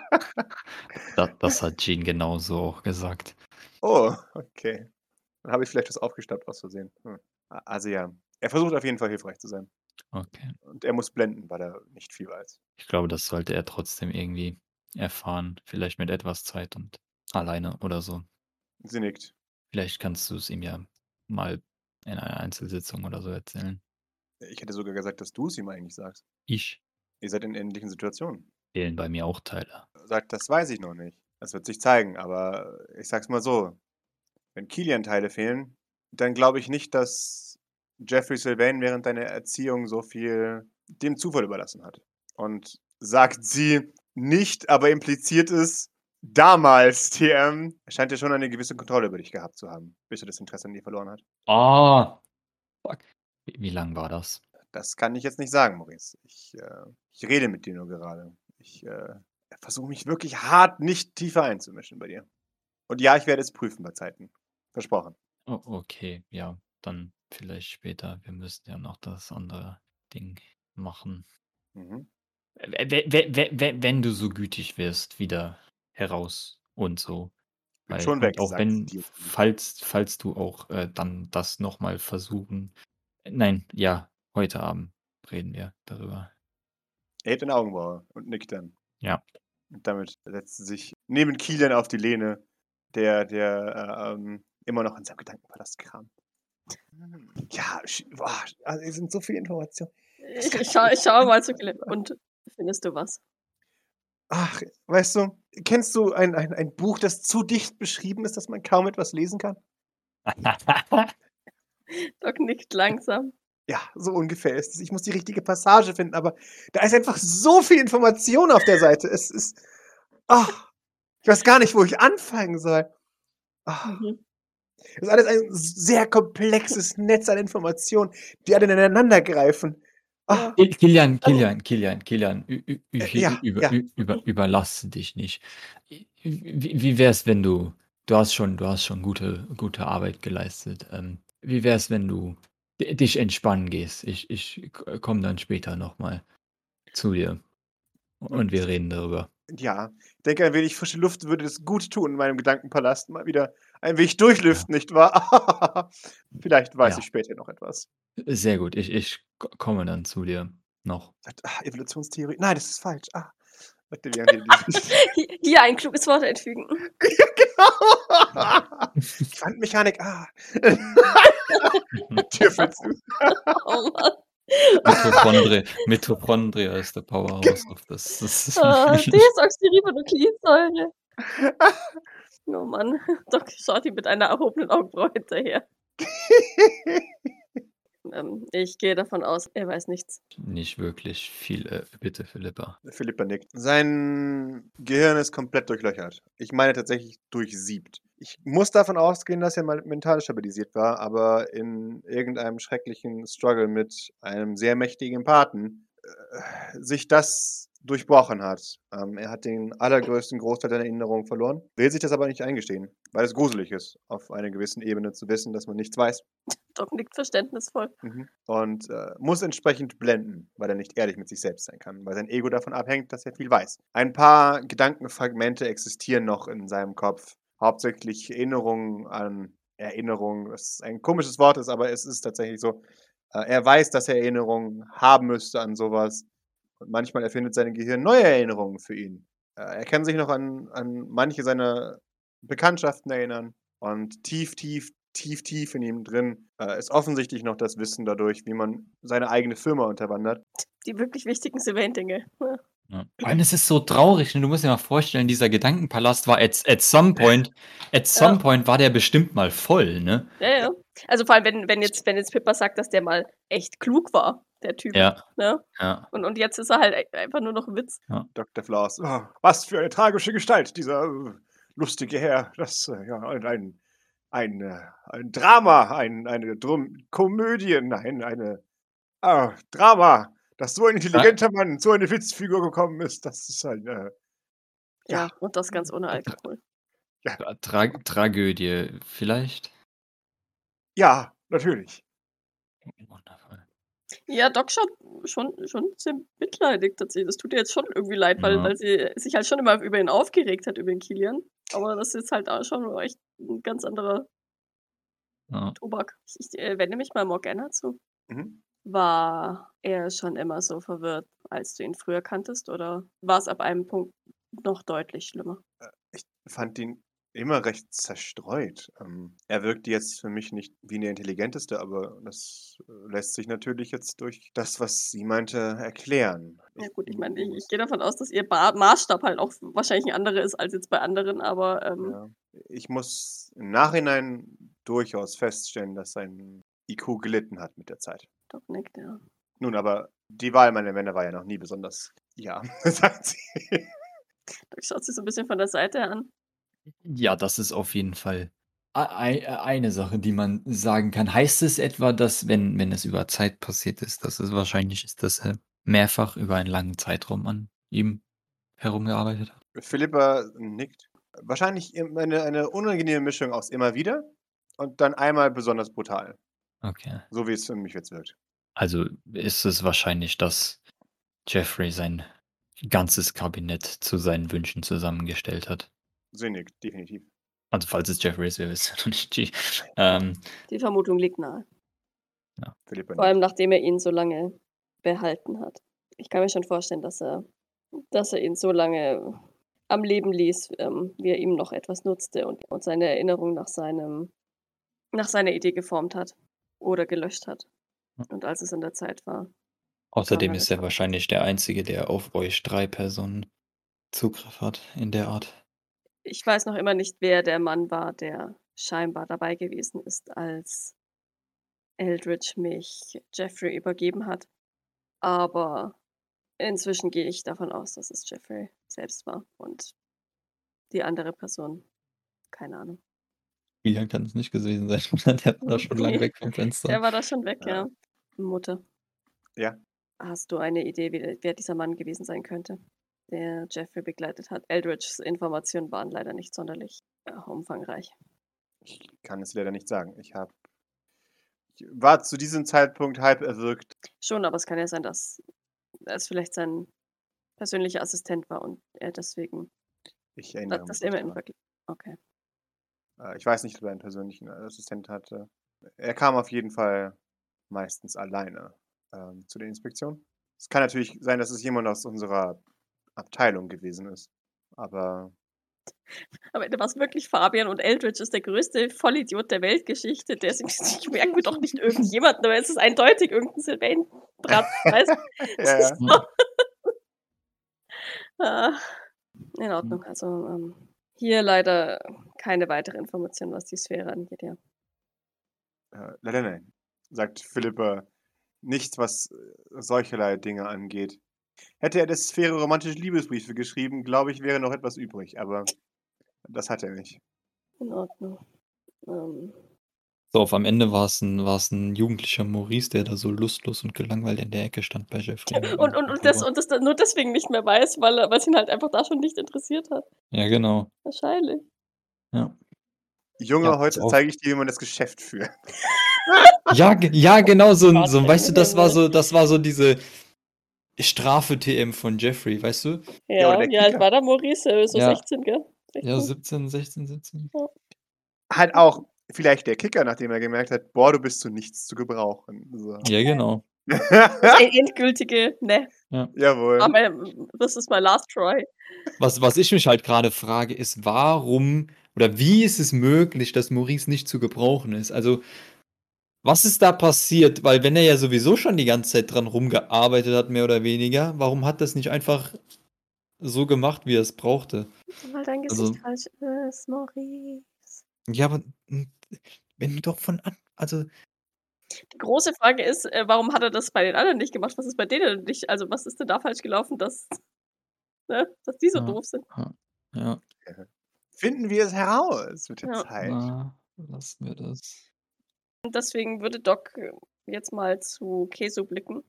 das, das hat Jean genau so auch gesagt. Oh, okay. Dann habe ich vielleicht was aufgestappt aus Versehen. Hm. Also ja, er versucht auf jeden Fall hilfreich zu sein. Okay. Und er muss blenden, weil er nicht viel weiß. Ich glaube, das sollte er trotzdem irgendwie erfahren. Vielleicht mit etwas Zeit und alleine oder so. Sie nickt. Vielleicht kannst du es ihm ja mal in einer Einzelsitzung oder so erzählen. Ich hätte sogar gesagt, dass du es ihm eigentlich sagst. Ich Ihr seid in ähnlichen Situationen. fehlen bei mir auch Teile. Sagt, das weiß ich noch nicht. Das wird sich zeigen, aber ich sag's mal so. Wenn Kilian-Teile fehlen, dann glaube ich nicht, dass Jeffrey Sylvain während deiner Erziehung so viel dem Zufall überlassen hat. Und sagt sie nicht, aber impliziert es, damals, TM, scheint er schon eine gewisse Kontrolle über dich gehabt zu haben, bis er das Interesse an dir verloren hat. Ah! Fuck. Wie, wie lang war das? Das kann ich jetzt nicht sagen, Maurice. Ich, äh, ich rede mit dir nur gerade. Ich äh, versuche mich wirklich hart nicht tiefer einzumischen bei dir. Und ja, ich werde es prüfen bei Zeiten. Versprochen. Oh, okay, ja, dann vielleicht später. Wir müssen ja noch das andere Ding machen. Mhm. Wenn du so gütig wirst, wieder heraus und so. Bin Weil, schon weg, auch wenn, falls, falls du auch äh, dann das nochmal versuchen. Nein, ja, heute Abend reden wir darüber. Er hebt den Augenbraue und nickt dann. Ja. Und damit setzt sie sich neben Kilian auf die Lehne, der, der äh, ähm, immer noch in seinem Gedankenpalast kramt. Ja, boah, also es sind so viele Informationen. Ich, ich, schau, ich schaue mal zu Philipp. Und findest du was? Ach, weißt du, kennst du ein, ein, ein Buch, das zu dicht beschrieben ist, dass man kaum etwas lesen kann? Doc nickt langsam. Ja, so ungefähr ist es. Ich muss die richtige Passage finden, aber da ist einfach so viel Information auf der Seite. Es ist. Ah, ich weiß gar nicht, wo ich anfangen soll. Mhm. das ist alles ein sehr komplexes Netz an Informationen, die alle ineinander greifen. Kil- Kilian, Kilian, Kilian, Kilian, Äh, ja, über, ja. über, überlasse dich nicht. Wie, wie wär's, wenn du, du hast schon, du hast schon gute, gute Arbeit geleistet. Ähm, wie wär's, wenn du dich entspannen gehst? Ich, ich komme dann später nochmal zu dir und wir reden darüber. ja, ich denke, ein wenig frische Luft würde es gut tun in meinem Gedankenpalast. Mal wieder ein wenig durchlüften, nicht wahr? Vielleicht weiß Ja. ich später noch etwas. Sehr gut, ich, ich ko- komme dann zu dir noch. Evolutionstheorie. Nein, das ist falsch. Ah, während ihr diesen- Hier, hier ein kluges Wort einfügen. Ja, genau. Quantenmechanik, ah. Tür zu. Oh Mann. Mitochondria, Mitochondria ist der Powerhouse of das. das Ah, Desoxyribonukleinsäure. Oh Mann. Doc schaut ihm mit einer erhobenen Augenbraue hinterher. Ähm, ich gehe davon aus, er weiß nichts. Nicht wirklich viel, äh, bitte, Philippa. Philippa nickt. Sein Gehirn ist komplett durchlöchert. Ich meine tatsächlich durchsiebt. Ich muss davon ausgehen, dass er mal mental stabilisiert war, aber in irgendeinem schrecklichen Struggle mit einem sehr mächtigen Paten äh, sich das durchbrochen hat. Ähm, er hat den allergrößten Großteil der Erinnerungen verloren, will sich das aber nicht eingestehen, weil es gruselig ist, auf einer gewissen Ebene zu wissen, dass man nichts weiß. Doc nickt verständnisvoll. Mhm. Und äh, muss entsprechend blenden, weil er nicht ehrlich mit sich selbst sein kann, weil sein Ego davon abhängt, dass er viel weiß. Ein paar Gedankenfragmente existieren noch in seinem Kopf, hauptsächlich Erinnerungen an Erinnerungen, was ein komisches Wort ist, aber es ist tatsächlich so. Äh, er weiß, dass er Erinnerungen haben müsste an sowas. Und manchmal erfindet sein Gehirn neue Erinnerungen für ihn. Äh, er kann sich noch an, an manche seiner Bekanntschaften erinnern. Und tief, tief, tief, tief in ihm drin äh, ist offensichtlich noch das Wissen dadurch, wie man seine eigene Firma unterwandert. Die wirklich wichtigen Sylvain-Dinge. Ja. Und es ist so traurig, ne? du musst dir mal vorstellen, dieser Gedankenpalast war at, at some point, at some Ja. point war der bestimmt mal voll, ne? Ja, ja. Also vor allem, wenn, wenn, jetzt, wenn jetzt Pippa sagt, dass der mal echt klug war, der Typ. Ja, Ne? ja. Und, und jetzt ist er halt e- einfach nur noch ein Witz. Dr. Flaus. Oh, was für eine tragische Gestalt, dieser äh, lustige Herr. Das, äh, ja, ein, ein, ein, äh, ein Drama, ein, eine Drum Komödie, nein, eine ah, Drama, dass so ein intelligenter Mann so eine Witzfigur gekommen ist. Das ist ein, äh, Ja, Ja. und das ganz ohne Alkohol. Tra Tragödie, vielleicht? ja, natürlich. Wundervoll. Ja, Doc schaut schon, schon sehr mitleidig tatsächlich. Das tut ihr jetzt schon irgendwie leid, weil, Ja. weil sie sich halt schon immer über ihn aufgeregt hat, über den Kilian. Aber das ist halt auch schon echt ein ganz anderer Ja. Tobak. Ich, ich äh, wende mich mal Morgana zu. Mhm. War er schon immer so verwirrt, als du ihn früher kanntest? Oder war es ab einem Punkt noch deutlich schlimmer? Ich fand ihn immer recht zerstreut. Ähm, er wirkt jetzt für mich nicht wie der intelligenteste, aber das äh, lässt sich natürlich jetzt durch das, was sie meinte, erklären. Ja gut, ich meine, ich, ich gehe davon aus, dass ihr ba Maßstab halt auch wahrscheinlich ein anderer ist als jetzt bei anderen, aber ähm, Ja. Ich muss im Nachhinein durchaus feststellen, dass sein IQ gelitten hat mit der Zeit. Doc nickt, ja. Nun, aber die Wahl meiner Männer war ja noch nie besonders. Ja, sagt sie. Doc schaut sich so ein bisschen von der Seite an. Ja, das ist auf jeden Fall ei- ei- eine Sache, die man sagen kann. Heißt es etwa, dass, wenn, wenn es über Zeit passiert ist, dass es wahrscheinlich ist, dass er mehrfach über einen langen Zeitraum an ihm herumgearbeitet hat? Philippa nickt. Wahrscheinlich eine, eine unangenehme Mischung aus immer wieder und dann einmal besonders brutal. Okay. So wie es für mich jetzt wirkt. Also ist es wahrscheinlich, dass Jeffrey sein ganzes Kabinett zu seinen Wünschen zusammengestellt hat. Sie nickt, definitiv. Also falls es Jeffrey ist, wir wissen ja noch nicht. Die, ähm, Die Vermutung liegt nahe. Philippa Vor allem, nachdem er ihn so lange behalten hat. Ich kann mir schon vorstellen, dass er, dass er ihn so lange am Leben ließ, ähm, wie er ihm noch etwas nutzte und, und seine Erinnerung nach seinem, nach seiner Idee geformt hat oder gelöscht hat. Und als es an der Zeit war. außerdem ist er wahrscheinlich der Einzige, der auf euch drei Personen Zugriff hat in der Art. Ich weiß noch immer nicht, wer der Mann war, der scheinbar dabei gewesen ist, als Eldridge mich Jeffrey übergeben hat. Aber inzwischen gehe ich davon aus, dass es Jeffrey selbst war und die andere Person. Keine Ahnung. Kilian kann es nicht gewesen sein. der war da schon lange weg vom Fenster. Der war da schon weg, Ja. ja. Mutter. Ja. Hast du eine Idee, wie, wer dieser Mann gewesen sein könnte, der Jeffrey begleitet hat? Eldridges Informationen waren leider nicht sonderlich äh, umfangreich. Ich kann es leider nicht sagen. Ich habe. War zu diesem Zeitpunkt halb erwürgt. Schon, aber es kann ja sein, dass es vielleicht sein persönlicher Assistent war und er deswegen Ich erinnere das, mich. das immer. Okay. Äh, Ich weiß nicht, ob er einen persönlichen Assistent hatte. Er kam auf jeden Fall meistens alleine ähm, zu den Inspektionen. Es kann natürlich sein, dass es jemand aus unserer Abteilung gewesen ist. Aber Am Ende war es wirklich Fabian und Eldridge ist der größte Vollidiot der Weltgeschichte. Der ist, ich merke mir doch nicht irgendjemanden, aber es ist eindeutig irgendein Sylvain-Brat. Weißt? du? ja, ja. Ah, In Ordnung. Also ähm, hier leider keine weitere Information, was die Sphäre angeht, ja. Äh, leider nein, sagt Philippa. Nichts, was äh, solcherlei Dinge angeht. Hätte er der Sphäre romantische Liebesbriefe geschrieben, glaube ich, wäre noch etwas übrig, aber das hat er nicht. In Ordnung. Ähm, So, auf am Ende war es ein, war es ein jugendlicher Maurice, der da so lustlos und gelangweilt in der Ecke stand bei Jeffrey. Und, und, und, das, und das nur deswegen nicht mehr weiß, weil er- weil es ihn halt einfach da schon nicht interessiert hat. Ja, genau. Wahrscheinlich. Ja. Junge, Ja, heute zeige ich dir, wie man das Geschäft führt. Ja, ja, genau, so, so, weißt du, das war so, das war so diese Strafe-TM von Jeffrey, weißt du? Ja, wie alt war der Maurice? So Ja. 16, gell? 16? Ja, 17, 16, 17. Halt auch vielleicht der Kicker, nachdem er gemerkt hat, boah, du bist zu nichts zu gebrauchen. So. Ja, genau. Das endgültige, ne, Jawohl. aber das ist my last try. Was, was ich mich halt gerade frage, ist, warum oder wie ist es möglich, dass Maurice nicht zu gebrauchen ist? Also, was ist da passiert? Weil, wenn er ja sowieso schon die ganze Zeit dran rumgearbeitet hat, mehr oder weniger, warum hat das nicht einfach so gemacht, wie er es brauchte? Weil dein Gesicht Also- falsch ist, Maurice. Ja, aber hm, wenn du doch von an, also, Die große Frage ist, äh, warum hat er das bei den anderen nicht gemacht? Was ist bei denen nicht? Also, was ist denn da falsch gelaufen, dass, ne, dass die so Ja. doof sind? ja, Finden wir es heraus mit der Ja. Zeit. na, lassen wir das. Und deswegen würde Doc äh, jetzt mal zu Kesu blicken.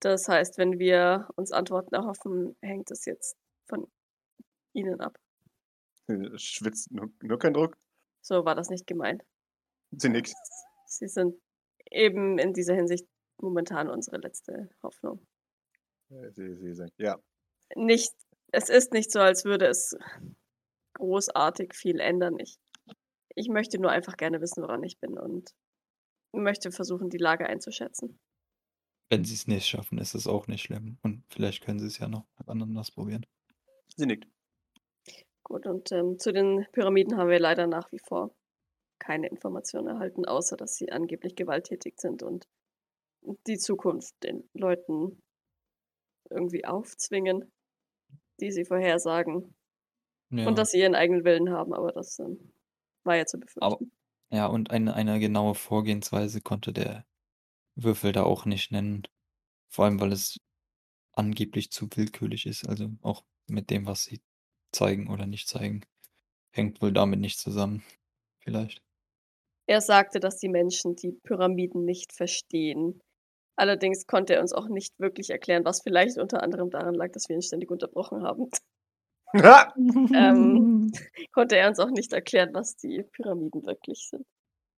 Das heißt, wenn wir uns Antworten erhoffen, hängt es jetzt von ihnen ab. Schwitzt nur, nur kein Druck. So war das nicht gemeint. Sie nickt. Sie sind eben in dieser Hinsicht momentan unsere letzte Hoffnung. Äh, Sie, sie sagt, ja. Nicht, es ist nicht so, als würde es großartig viel ändern. Ich, ich möchte nur einfach gerne wissen, woran ich bin und möchte versuchen, die Lage einzuschätzen. Wenn sie es nicht schaffen, ist es auch nicht schlimm. Und vielleicht können sie es ja noch mit anderen ausprobieren. Sie nickt. Gut, und ähm, zu den Pyramiden haben wir leider nach wie vor keine Informationen erhalten, außer dass sie angeblich gewalttätig sind und die Zukunft den Leuten irgendwie aufzwingen, die sie vorhersagen. Ja. Und dass sie ihren eigenen Willen haben, aber das ähm, war ja zu befürchten. Aber- Ja, und eine, eine genaue Vorgehensweise konnte der Würfel da auch nicht nennen. Vor allem, weil es angeblich zu willkürlich ist. Also auch mit dem, was sie zeigen oder nicht zeigen. Hängt wohl damit nicht zusammen. Vielleicht. Er sagte, dass die Menschen die Pyramiden nicht verstehen. Allerdings konnte er uns auch nicht wirklich erklären, was vielleicht unter anderem daran lag, dass wir ihn ständig unterbrochen haben. Ähm, konnte er uns auch nicht erklären, was die Pyramiden wirklich sind.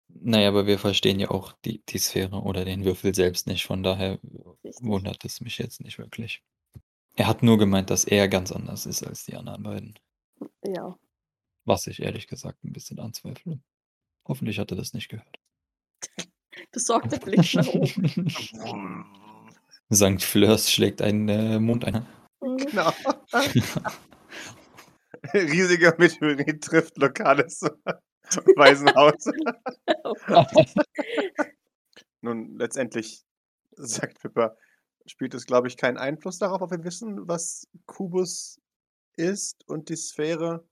Naja, aber wir verstehen ja auch die, die Sphäre oder den Würfel selbst nicht. Von daher Richtig. wundert es mich jetzt nicht wirklich. Er hat nur gemeint, dass er ganz anders ist als die anderen beiden. Ja. Was ich ehrlich gesagt ein bisschen anzweifle. Hoffentlich hat er das nicht gehört. Besorgter Blick nach oben. Sankt Fleurs schlägt einen äh, Mond ein. Mhm. Genau. Riesiger Meteorit trifft lokales Waisenhaus. Oh. Nun, letztendlich, sagt Pippa, spielt es, glaube ich, keinen Einfluss darauf, ob wir wissen, was Kubus ist und die Sphäre.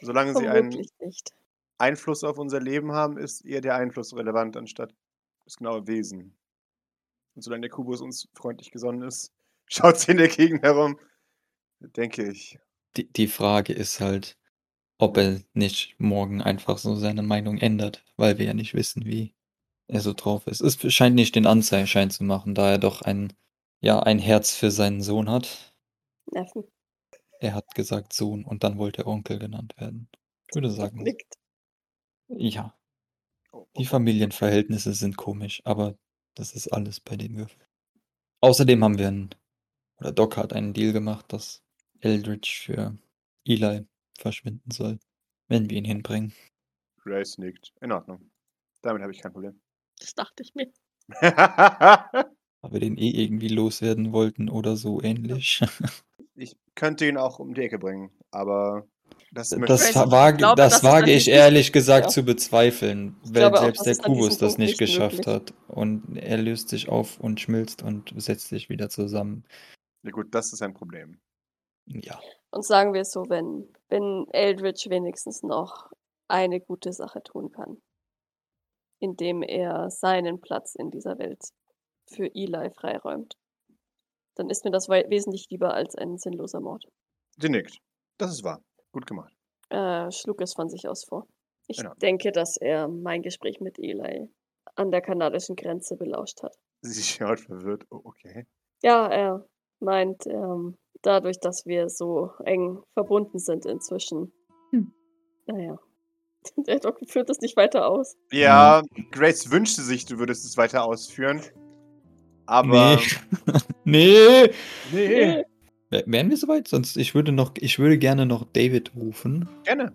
Solange sie einen nicht. Einfluss auf unser Leben haben, ist eher der Einfluss relevant, anstatt das genaue Wesen. Und solange der Kubus uns freundlich gesonnen ist, schaut sie in der Gegend herum, denke ich. Die, die Frage ist halt, ob er nicht morgen einfach so seine Meinung ändert, weil wir ja nicht wissen, wie er so drauf ist. Es scheint nicht den Anschein zu machen, da er doch ein, ja, ein Herz für seinen Sohn hat. Neffen. Er hat gesagt Sohn und dann wollte er Onkel genannt werden. Ich würde sagen, Nickt. ja. Oh, Die Familienverhältnisse sind komisch, aber das ist alles bei den Würfeln. Außerdem haben wir einen, oder Doc hat einen Deal gemacht, dass Eldritch für Eli verschwinden soll, wenn wir ihn hinbringen. Grace nickt. In Ordnung. Damit habe ich kein Problem. Das dachte ich mir. Wir den eh irgendwie loswerden wollten oder so ähnlich. ich könnte ihn auch um die Ecke bringen, aber das Das, wage, glaube, das wage ich ehrlich gesagt ja. zu bezweifeln, weil auch, selbst der Kubus das nicht nicht geschafft möglich. hat. Und er löst sich auf und schmilzt und setzt sich wieder zusammen. Ja gut, das ist ein Problem. Ja. Und sagen wir es so, wenn, wenn Eldritch wenigstens noch eine gute Sache tun kann, indem er seinen Platz in dieser Welt für Eli freiräumt, dann ist mir das wesentlich lieber als ein sinnloser Mord. Sie nickt. Das ist wahr. Gut gemacht. Äh, schlug es von sich aus vor. Ich Genau. denke, dass er mein Gespräch mit Eli an der kanadischen Grenze belauscht hat. Sie schaut verwirrt. Oh, okay. Ja, er meint, ähm, dadurch, dass wir so eng verbunden sind inzwischen. Hm. Naja. Der Doc führt das nicht weiter aus. Ja, Grace wünschte sich, du würdest es weiter ausführen. Aber. nee. Nee. W- Wären wir soweit? Sonst, ich würde noch, ich würde gerne noch David rufen. Gerne.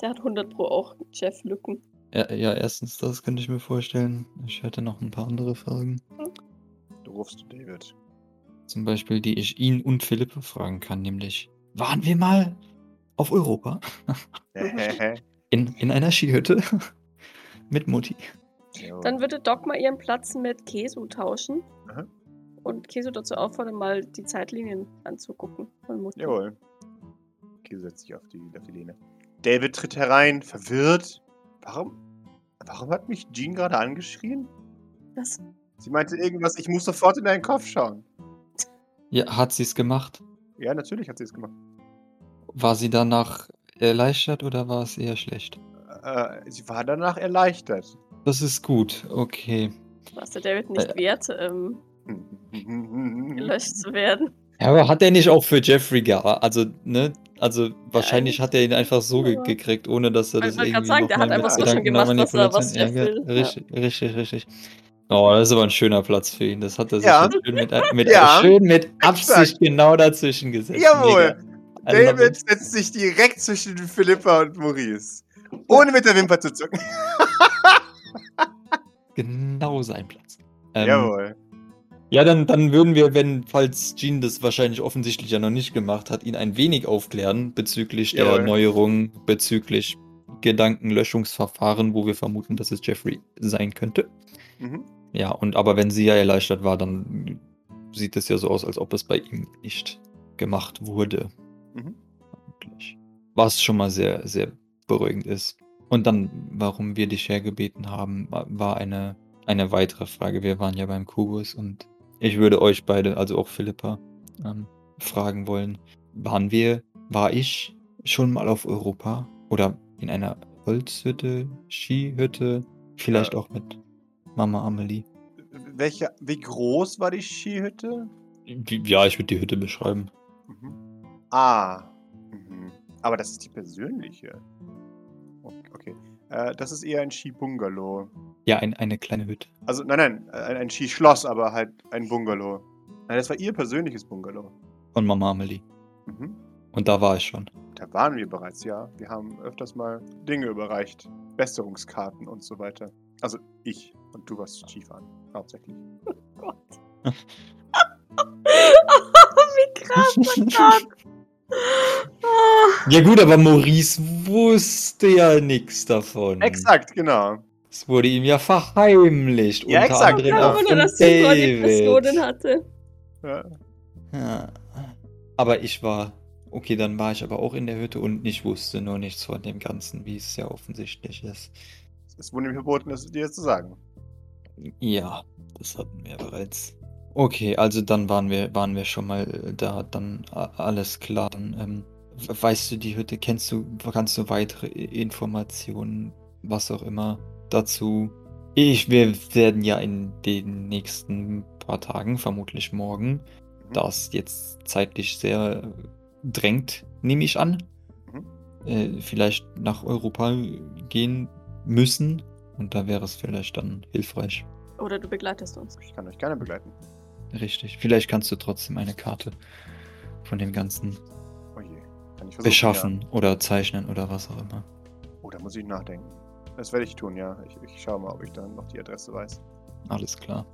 Der hat 100 Pro auch Jeff-Lücken. Ja, ja, erstens, das könnte ich mir vorstellen. Ich hätte noch ein paar andere Fragen. Du rufst David. Zum Beispiel, die ich ihn und Philipp fragen kann, nämlich, waren wir mal auf Europa? In, in einer Skihütte? Mit Mutti. Dann würde Doc mal ihren Platz mit Kesu tauschen. Aha. Und Kesu dazu auffordern, mal die Zeitlinien anzugucken. Von Mutti. Jawohl. Okay, setzt sich auf die, auf die Lehne. David tritt herein, verwirrt. Warum? Warum hat mich Jean gerade angeschrien? Was? Sie meinte irgendwas, ich muss sofort in deinen Kopf schauen. Ja, hat sie es gemacht? Ja, natürlich hat sie es gemacht. War sie danach erleichtert oder war es eher schlecht? Äh, sie war danach erleichtert. Das ist gut, okay. Was der David nicht Äh. wert, ähm, gelöscht zu werden. Ja, aber hat er nicht auch für Jeffrey gearbeitet? Also, ne? Also, wahrscheinlich hat er ihn einfach so ge Ja. gekriegt, ohne dass er Ich das wollte irgendwie grad sagen, der hat einfach so schon gemacht, was er- was ja, richtig, richtig. Oh, das ist aber ein schöner Platz für ihn. Das hat er sich Ja. schön mit, mit, Ja. schön mit Absicht genau dazwischen gesetzt. Jawohl. Mega. Also, David setzt sich direkt zwischen Philippa und Maurice. Ohne mit der Wimper zu zucken. Genau sein Platz. Ähm, Jawohl. Ja, dann, dann würden wir, wenn, falls Jean das wahrscheinlich offensichtlich ja noch nicht gemacht hat, ihn ein wenig aufklären bezüglich der Jawohl. Neuerung, bezüglich Gedankenlöschungsverfahren, wo wir vermuten, dass es Jeffrey sein könnte. Mhm. Ja, und aber wenn sie ja erleichtert war, dann sieht es ja so aus, als ob es bei ihm nicht gemacht wurde. Mhm. Was schon mal sehr, sehr beruhigend ist. Und dann, warum wir dich hergebeten haben, wa- war eine, eine weitere Frage. Wir waren ja beim Kubus und ich würde euch beide, also auch Philippa, ähm, fragen wollen, waren wir, war ich schon mal auf Europa oder in einer Holzhütte, Skihütte, vielleicht Ja. auch mit Mama Amelie? Welche, wie groß war die Skihütte? Ja, ich würde die Hütte beschreiben. Mhm. Ah. Mhm. Aber das ist die persönliche. Ok- Okay. Äh, das ist eher ein Skibungalow. Ja, ein, eine kleine Hütte. Also, nein, nein, ein, ein Skischloss, aber halt ein Bungalow. Nein, das war ihr persönliches Bungalow. Von Mama Amelie. Mhm. Und da war ich schon. Da waren wir bereits, ja. Wir haben öfters mal Dinge überreicht. Besserungskarten und so weiter. Also ich und du warst Skifahren, hauptsächlich. Gott. Wie krass, oh Gott. Ah, Ja gut, aber Maurice wusste ja nichts davon. Exakt, genau. Es wurde ihm ja verheimlicht. Ja, unter exakt, anderem genau. auch Kein von Wunder, dass nur David. Hatte. Ja. Ja. Aber ich war, okay, dann war ich aber auch in der Hütte und ich wusste nur nichts von dem Ganzen, wie es ja offensichtlich ist. Es wurde mir verboten, das dir zu sagen. Ja, das hatten wir bereits. Okay, also dann waren wir, waren wir schon mal äh, da, dann a- alles klar. Dann, ähm, we- weißt du die Hütte, kennst du, kannst du weitere I- Informationen, was auch immer, dazu? Ich, wir werden ja in den nächsten paar Tagen, vermutlich morgen, Mhm. da es jetzt zeitlich sehr äh, drängt, nehme ich an, Mhm. äh, vielleicht nach Europa gehen müssen. Und da wäre es vielleicht dann hilfreich. Oder du begleitest uns. Ich kann euch gerne begleiten. Richtig. Vielleicht kannst du trotzdem eine Karte von dem Ganzen Oh je. Kann ich versuchen. beschaffen oder zeichnen oder was auch immer. Ja. Oh, da muss ich nachdenken. Das werde ich tun, ja. Ich, ich schaue mal, ob ich dann noch die Adresse weiß. Alles klar.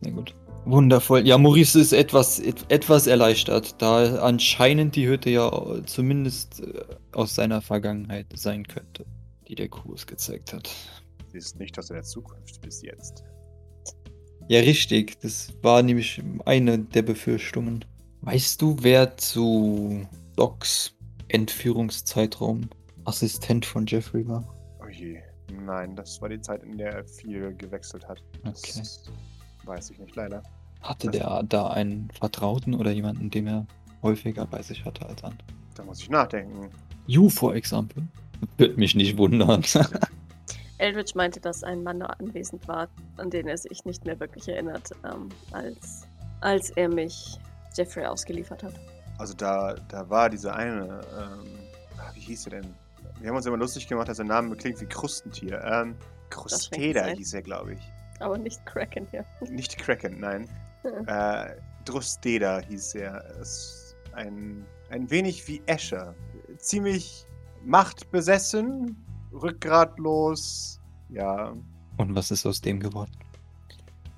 Sehr gut. Wundervoll. Ja, Maurice ist etwas, et, etwas erleichtert, da anscheinend die Hütte ja zumindest äh, aus seiner Vergangenheit sein könnte, die der Kurs gezeigt hat. Sie ist nicht aus der Zukunft bis jetzt. Ja, richtig. Das war nämlich eine der Befürchtungen. Weißt du, wer zu Docs Entführungszeitraum Assistent von Jeffrey war? Oh je. Nein, das war die Zeit, in der er viel gewechselt hat. Das weiß ich nicht, leider. Hatte Das- der da einen Vertrauten oder jemanden, den er häufiger bei sich hatte als andere? Da muss ich nachdenken. You, for example. Würde mich nicht wundern. Eldridge meinte, dass ein Mann anwesend war, an den er sich nicht mehr wirklich erinnert, ähm, als, als er mich Jeffrey ausgeliefert hat. Also da, da war dieser eine, ähm, wie hieß er denn? Wir haben uns immer lustig gemacht, dass sein Name klingt wie Krustentier. Ähm, Krusteda hieß er, glaube ich. Aber nicht Kraken hier. Nicht Kraken, nein. äh, Drusteda hieß er. Ist ein, ein wenig wie Escher. Ziemlich machtbesessen, rückgratlos, ja. Und was ist aus dem geworden?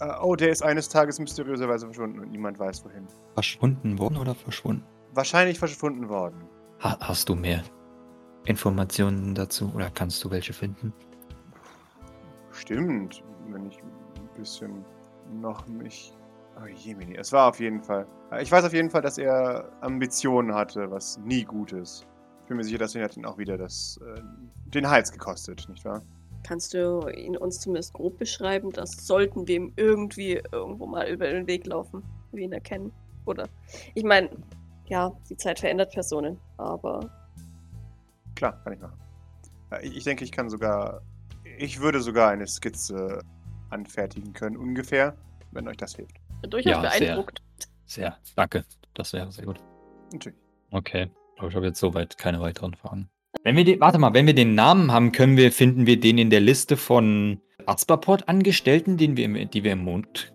Äh, oh, der ist eines Tages mysteriöserweise verschwunden und niemand weiß wohin. Verschwunden worden oder verschwunden? Wahrscheinlich verschwunden worden. Ha hast du mehr Informationen dazu oder kannst du welche finden? Stimmt, wenn ich ein bisschen noch mich. Oh Jemini, es war auf jeden Fall. Ich weiß auf jeden Fall, dass er Ambitionen hatte, was nie gut ist. Ich bin mir sicher, dass ihn hat ihn auch wieder das, äh, den Hals gekostet, nicht wahr? Kannst du ihn uns zumindest grob beschreiben? Das sollten wir ihm irgendwie irgendwo mal über den Weg laufen, wie wir ihn erkennen. Oder? Ich meine, ja, die Zeit verändert Personen, aber Klar, kann ich machen. Äh, Ich, ich denke, ich kann sogar. Ich würde sogar eine Skizze anfertigen können, ungefähr, wenn euch das hilft. bin durchaus Ja, sehr. beeindruckt. Sehr, danke. Das wäre sehr gut. Natürlich. Okay. Aber ich habe jetzt soweit keine weiteren Fragen. Wenn wir den, warte mal, wenn wir den Namen haben, können wir, finden wir den in der Liste von Arztbaport-Angestellten, den wir im, die wir im Mond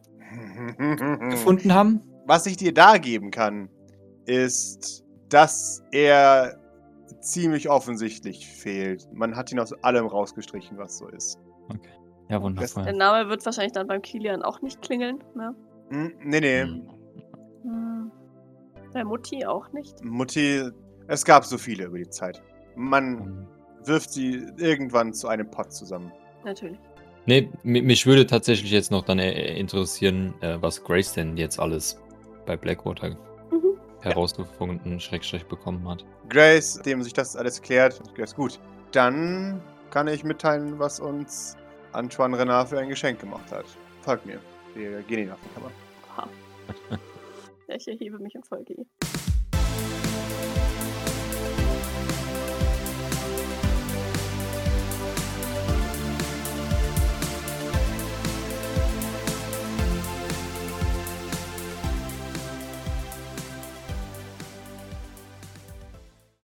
gefunden haben? Was ich dir da geben kann, ist, dass er ziemlich offensichtlich fehlt. Man hat ihn aus allem rausgestrichen, was so ist. Ja, Der wundervoll. Name wird wahrscheinlich dann beim Kilian auch nicht klingeln. Ne? Hm, nee, nee. Hm. Hm. Bei Mutti auch nicht. Mutti, es gab so viele über die Zeit. Man Hm. wirft sie irgendwann zu einem Pott zusammen. Natürlich. Nee, mi- mich würde tatsächlich jetzt noch dann äh, interessieren, äh, was Grace denn jetzt alles bei Blackwater Mhm. herausgefunden, Schrägstrich bekommen hat. Grace, dem sich das alles klärt, ist gut. Dann kann ich mitteilen, was uns Antoine Renard für ein Geschenk gemacht hat. Folgt mir. Wir gehen in die Kammer. Aha. Ja, ich erhebe mich und folge ihr.